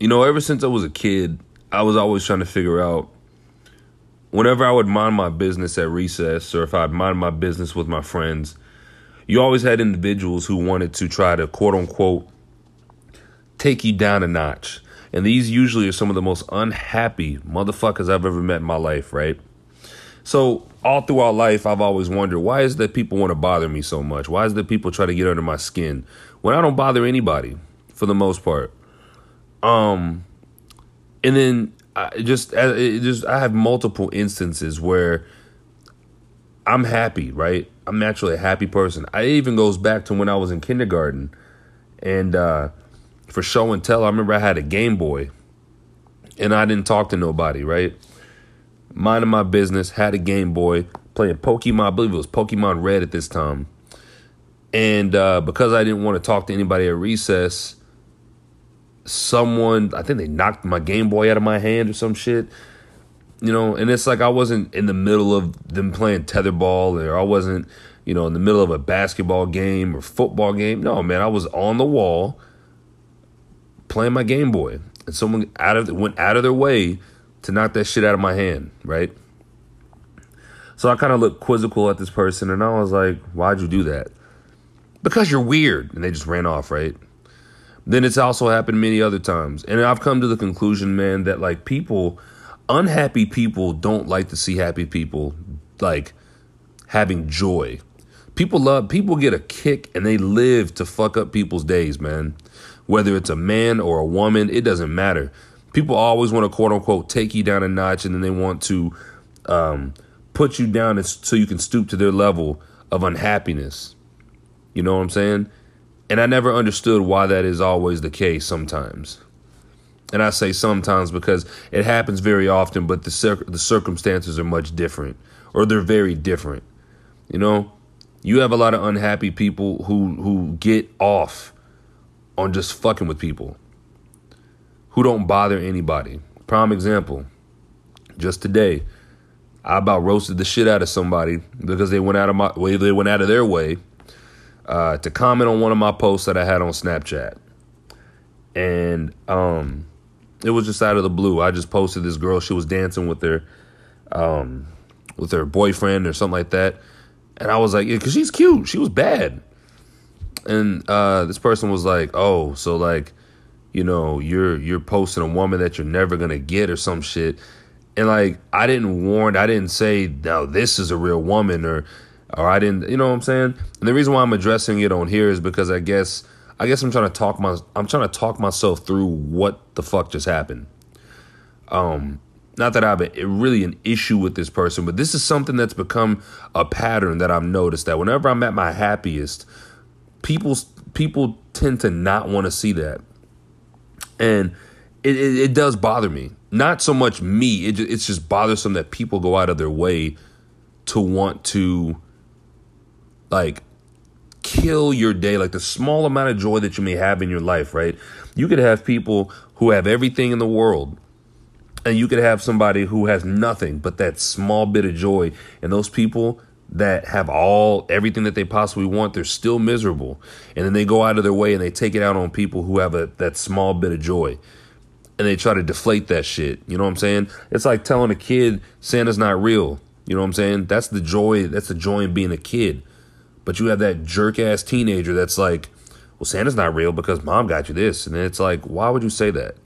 you know, ever since I was a kid, I was always trying to figure out whenever I would mind my business at recess or if I'd mind my business with my friends, you always had individuals who wanted to try to quote unquote take you down a notch. And these usually are some of the most unhappy motherfuckers I've ever met in my life, right? So all throughout life, I've always wondered why is it that people want to bother me so much? Why is that people try to get under my skin when I don't bother anybody for the most part? Um, and then I just, just I have multiple instances where I'm happy, right? I'm naturally a happy person. I even goes back to when I was in kindergarten, and uh, for show and tell, I remember I had a Game Boy, and I didn't talk to nobody, right? Minding my business, had a Game Boy, playing Pokemon. I believe it was Pokemon Red at this time, and uh, because I didn't want to talk to anybody at recess, someone I think they knocked my Game Boy out of my hand or some shit. You know, and it's like I wasn't in the middle of them playing tetherball or I wasn't, you know, in the middle of a basketball game or football game. No, man, I was on the wall playing my Game Boy. And someone out of went out of their way to knock that shit out of my hand, right? So I kind of looked quizzical at this person and I was like, why'd you do that? Because you're weird. And they just ran off, right? Then it's also happened many other times. And I've come to the conclusion, man, that like people, unhappy people don't like to see happy people like having joy. People love, people get a kick and they live to fuck up people's days, man. Whether it's a man or a woman, it doesn't matter. People always want to quote unquote take you down a notch and then they want to um, put you down so you can stoop to their level of unhappiness. You know what I'm saying? And I never understood why that is always the case sometimes. And I say sometimes because it happens very often, but the cir- the circumstances are much different or they're very different. You know, you have a lot of unhappy people who who get off on just fucking with people. Who don't bother anybody. Prime example. Just today, I about roasted the shit out of somebody because they went out of my way they went out of their way uh, to comment on one of my posts that I had on Snapchat. And um, it was just out of the blue. I just posted this girl. She was dancing with her, um, with her boyfriend or something like that. And I was like, yeah, because she's cute. She was bad. And uh, this person was like, oh, so like, you know, you're you're posting a woman that you're never gonna get or some shit. And like, I didn't warn. I didn't say, no, this is a real woman or or I didn't, you know what I'm saying? And the reason why I'm addressing it on here is because I guess I guess I'm trying to talk my I'm trying to talk myself through what the fuck just happened. Um not that I have a, really an issue with this person, but this is something that's become a pattern that I've noticed that whenever I'm at my happiest, people people tend to not want to see that, and it, it, it does bother me. Not so much me; it, it's just bothersome that people go out of their way to want to like kill your day, like the small amount of joy that you may have in your life, right? You could have people who have everything in the world, and you could have somebody who has nothing but that small bit of joy. And those people that have all everything that they possibly want, they're still miserable. And then they go out of their way and they take it out on people who have a that small bit of joy. And they try to deflate that shit. You know what I'm saying? It's like telling a kid Santa's not real. You know what I'm saying? That's the joy. That's the joy in being a kid. But you have that jerk ass teenager that's like, well, Santa's not real because mom got you this. And it's like, why would you say that?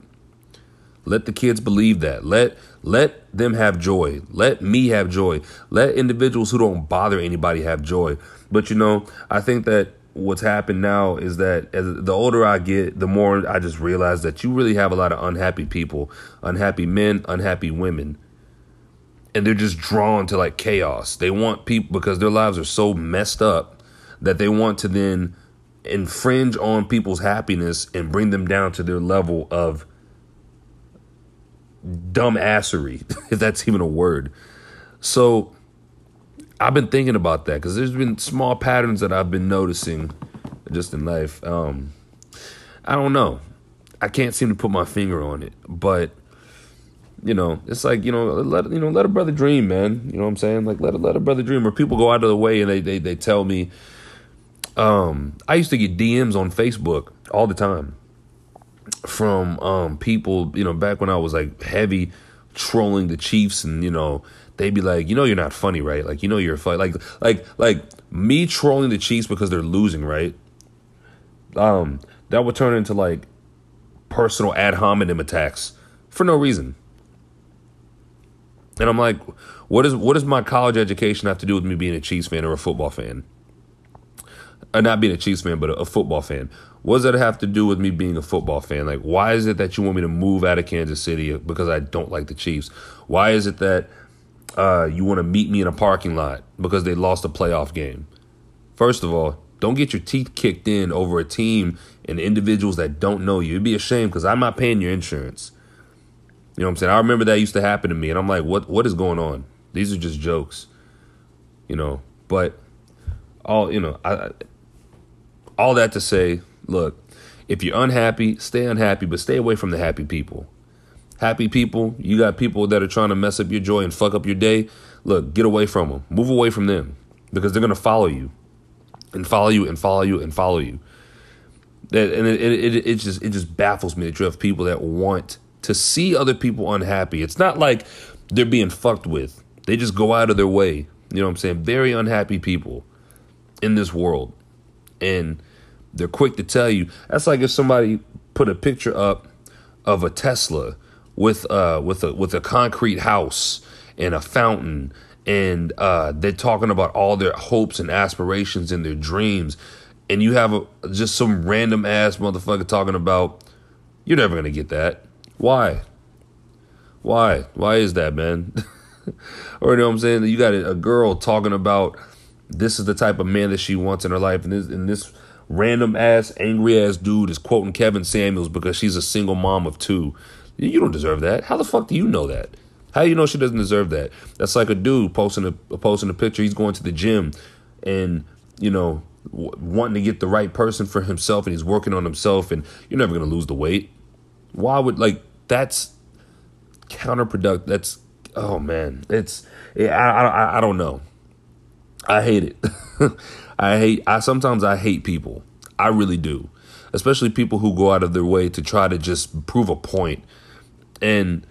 Let the kids believe that. Let let them have joy. Let me have joy. Let individuals who don't bother anybody have joy. But you know, I think that what's happened now is that as the older I get, the more I just realize that you really have a lot of unhappy people, unhappy men, unhappy women and they're just drawn to like chaos. They want people because their lives are so messed up that they want to then infringe on people's happiness and bring them down to their level of dumbassery, if that's even a word. So I've been thinking about that because there's been small patterns that I've been noticing just in life. Um, I don't know. I can't seem to put my finger on it, but you know, it's like you know, let you know, let a brother dream, man. You know what I'm saying? Like let a, let a brother dream. Or people go out of the way and they they they tell me. Um, I used to get DMs on Facebook all the time, from um people, you know, back when I was like heavy trolling the Chiefs and, you know, they'd be like, you know, you're not funny, right? Like, you know, you're funny. Like, like, like me trolling the Chiefs because they're losing, right? Um, that would turn into like personal ad hominem attacks for no reason. And I'm like, what is what does my college education have to do with me being a Chiefs fan or a football fan? Uh, not being a Chiefs fan, but a, a football fan. What does that have to do with me being a football fan? Like, why is it that you want me to move out of Kansas City because I don't like the Chiefs? Why is it that uh, you want to meet me in a parking lot because they lost a playoff game? First of all, don't get your teeth kicked in over a team and individuals that don't know you. It'd be a shame because I'm not paying your insurance. You know what I'm saying? I remember that used to happen to me, and I'm like, what What is going on? These are just jokes. You know, but all you know, I all that to say, look, if you're unhappy, stay unhappy, but stay away from the happy people. Happy people, you got people that are trying to mess up your joy and fuck up your day. Look, get away from them. Move away from them because they're to follow you and follow you and follow you and follow you. That and it, it, it just it just baffles me that you have people that want to see other people unhappy. It's not like they're being fucked with. They just go out of their way. You know what I'm saying? Very unhappy people in this world. And they're quick to tell you. That's like if somebody put a picture up of a Tesla with uh with a with a concrete house and a fountain and uh, they're talking about all their hopes and aspirations and their dreams, and you have a, just some random ass motherfucker talking about you're never gonna get that. Why? Why? Why is that, man? or you know what I'm saying? You got a, girl talking about this is the type of man that she wants in her life, and this and this random ass angry ass dude is quoting Kevin Samuels because she's a single mom of two. You don't deserve that. How the fuck do you know that? How do you know she doesn't deserve that? That's like a dude posting a posting a picture. He's going to the gym, and you know, wanting to get the right person for himself, and he's working on himself, and you're never gonna lose the weight. Why would like that's counterproductive? That's oh man, it's I I I don't know. I hate it. I hate. I sometimes I hate people. I really do, especially people who go out of their way to try to just prove a point and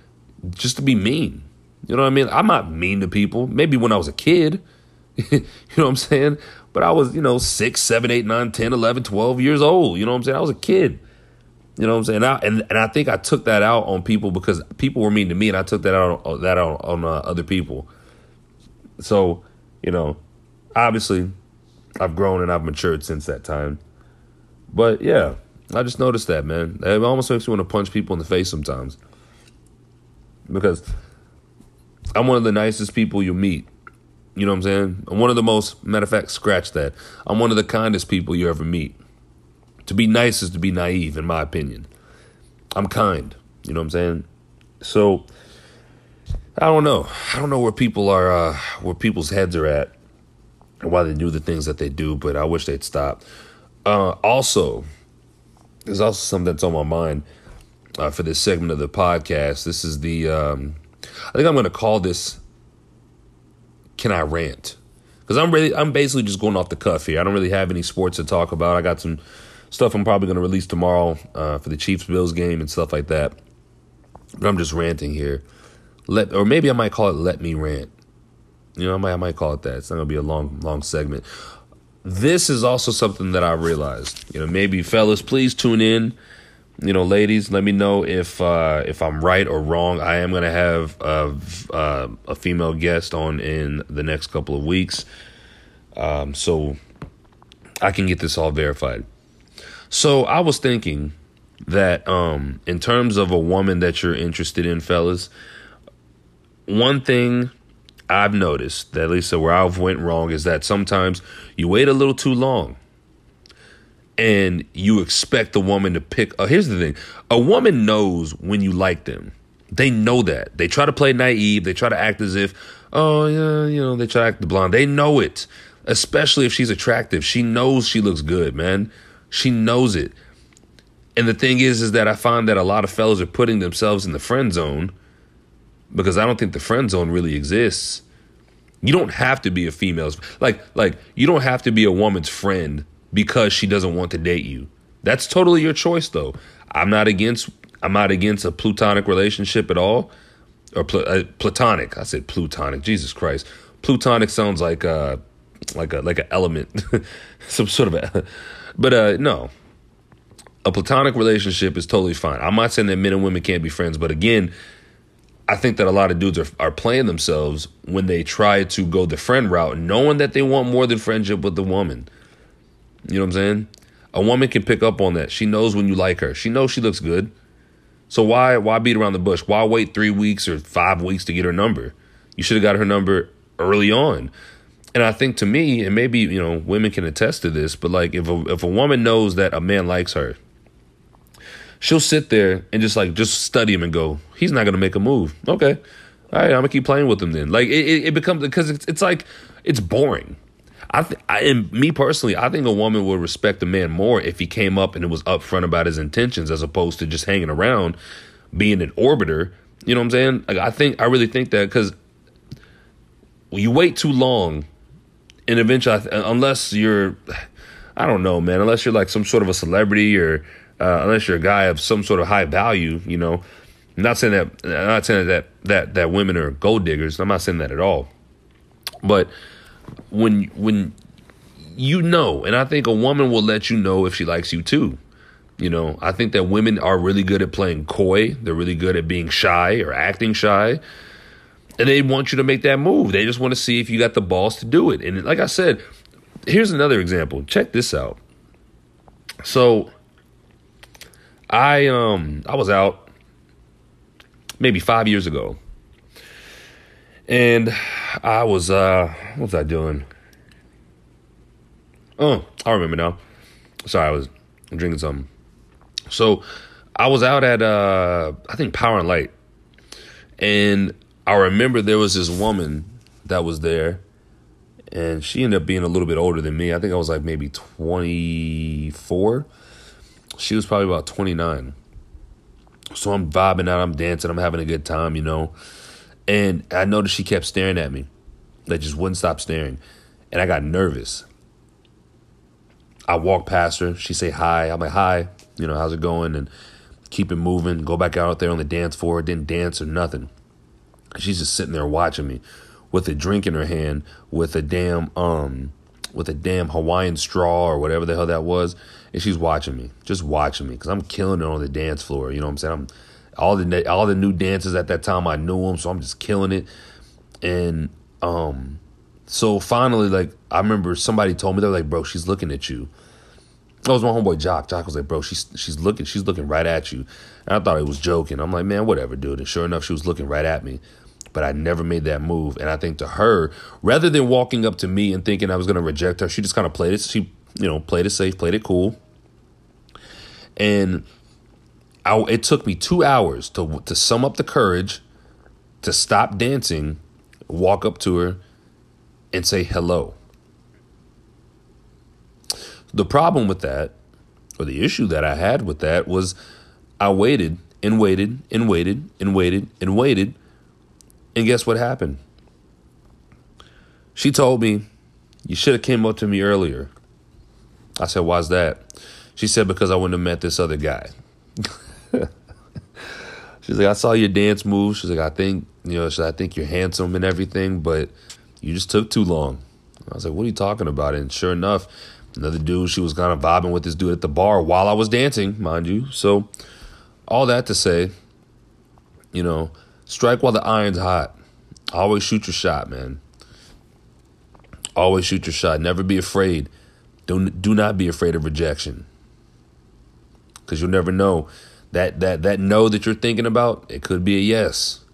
just to be mean. You know what I mean? I'm not mean to people. Maybe when I was a kid, you know what I'm saying? But I was, you know, 6, 7, 8, 9, 10, 11, 12 years old. You know what I'm saying? I was a kid. You know what I'm saying? I, and and I think I took that out on people because people were mean to me, and I took that out on, that out on uh, other people. So, you know, obviously, I've grown and I've matured since that time. But yeah, I just noticed that, man. It almost makes me want to punch people in the face sometimes because I'm one of the nicest people you'll meet. You know what I'm saying? I'm one of the most, matter of fact, scratch that. I'm one of the kindest people you ever meet. To be nice is to be naive, in my opinion. I'm kind. You know what I'm saying? So, I don't know. I don't know where people are, uh, where people's heads are at, and why they do the things that they do. But I wish they'd stop. Uh, also, there's also something that's on my mind uh, for this segment of the podcast. This is the, um, I think I'm going to call this "Can I Rant?" Because I'm really, I'm basically just going off the cuff here. I don't really have any sports to talk about. I got some stuff I'm probably going to release tomorrow uh, for the Chiefs Bills game and stuff like that. But I'm just ranting here. Let or maybe I might call it "Let Me Rant." You know, I might I might call it that. It's not going to be a long long segment. This is also something that I realized. You know, maybe fellas, please tune in you know, ladies, let me know if uh, if I'm right or wrong. I am gonna have a, uh, a female guest on in the next couple of weeks, um, so I can get this all verified. So I was thinking that um, in terms of a woman that you're interested in, fellas, one thing I've noticed that at least where I've went wrong is that sometimes you wait a little too long and you expect the woman to pick. Oh, here's the thing: a woman knows when you like them. They know that. They try to play naive. They try to act as if, oh yeah, you know, they try to act the blonde. They know it, especially if she's attractive. She knows she looks good, man. She knows it. And the thing is, is that I find that a lot of fellas are putting themselves in the friend zone because I don't think the friend zone really exists. You don't have to be a female's like like you don't have to be a woman's friend because she doesn't want to date you. That's totally your choice, though. I'm not against I'm not against a plutonic relationship at all, or pl- uh, platonic. I said plutonic. Jesus Christ, plutonic sounds like a like a like an element, some sort of a. But uh, no, a platonic relationship is totally fine. I'm not saying that men and women can't be friends, but again, I think that a lot of dudes are, are playing themselves when they try to go the friend route, knowing that they want more than friendship with the woman. You know what I'm saying? A woman can pick up on that. She knows when you like her. She knows she looks good. So why why beat around the bush? Why wait three weeks or five weeks to get her number? You should have got her number early on. And I think to me, and maybe you know, women can attest to this, but like if a if a woman knows that a man likes her, she'll sit there and just like just study him and go, he's not gonna make a move. Okay, all right, I'm gonna keep playing with him then. Like it, it, becomes because it's, it's like it's boring. I, th- I and me personally, I think a woman would respect a man more if he came up and it was upfront about his intentions, as opposed to just hanging around, being an orbiter. You know what I'm saying? Like I think I really think that because you wait too long, and eventually, unless you're, I don't know, man, unless you're like some sort of a celebrity or uh, unless you're a guy of some sort of high value, you know. I'm not saying that. I'm not saying that that that women are gold diggers. I'm not saying that at all. But when when you know, and I think a woman will let you know if she likes you too. You know, I think that women are really good at playing coy. They're really good at being shy or acting shy. And they want you to make that move. They just want to see if you got the balls to do it. And like I said, here's another example. Check this out. So I um I was out maybe 5 years ago. And I was uh what was I doing? Oh, I remember now. Sorry, I was drinking something. So I was out at uh I think Power and Light. And I remember there was this woman that was there and she ended up being a little bit older than me. I think I was like maybe 24. She was probably about 29. So I'm vibing out, I'm dancing, I'm having a good time, you know. And I noticed she kept staring at me. Like just wouldn't stop staring. And I got nervous. I walk past her, she say hi. I'm like, hi, you know, how's it going? And keep it moving, go back out there on the dance floor, didn't dance or nothing. She's just sitting there watching me with a drink in her hand with a damn um with a damn Hawaiian straw or whatever the hell that was, and she's watching me, just watching me, because I'm killing it on the dance floor. You know what I'm saying? I'm all the all the new dances at that time I knew them, so I'm just killing it. And um, so finally, like I remember somebody told me they're like, bro, she's looking at you. That was my homeboy Jock. Jock was like, bro, she's she's looking, she's looking right at you. And I thought he was joking. I'm like, man, whatever, dude. And sure enough, she was looking right at me but I never made that move. And I think to her, rather than walking up to me and thinking I was going to reject her, she just kind of played it. She, you know, played it safe, played it cool. And I, it took me two hours to to sum up the courage to stop dancing, walk up to her, and say hello. The problem with that, or the issue that I had with that, was I waited and waited and waited and waited and waited and guess what happened? She told me, You should have came up to me earlier. I said, Why's that? She said, Because I wouldn't have met this other guy. She's like, I saw your dance moves. She's like, I think, you know, I think you're handsome and everything, but you just took too long. I was like, What are you talking about? And sure enough, another dude, she was kind of vibing with this dude at the bar while I was dancing, mind you. So, all that to say, you know, Strike while the iron's hot. Always shoot your shot, man. Always shoot your shot. Never be afraid. Do, do not be afraid of rejection. Because you'll never know. That, that, that no that you're thinking about, it could be a yes.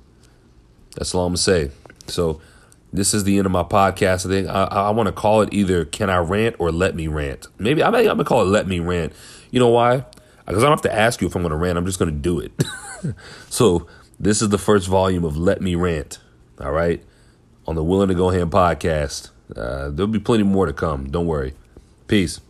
That's all I'm going to say. So, this is the end of my podcast. I think I, I want to call it either Can I Rant or Let Me Rant. Maybe I'm, I'm going to call it Let Me Rant. You know why? Because I don't have to ask you if I'm to rant. I'm just to do it. so, this is the first volume of Let Me Rant, all right, on the Willing to Go Hand podcast. Uh, there'll be plenty more to come. Don't worry. Peace.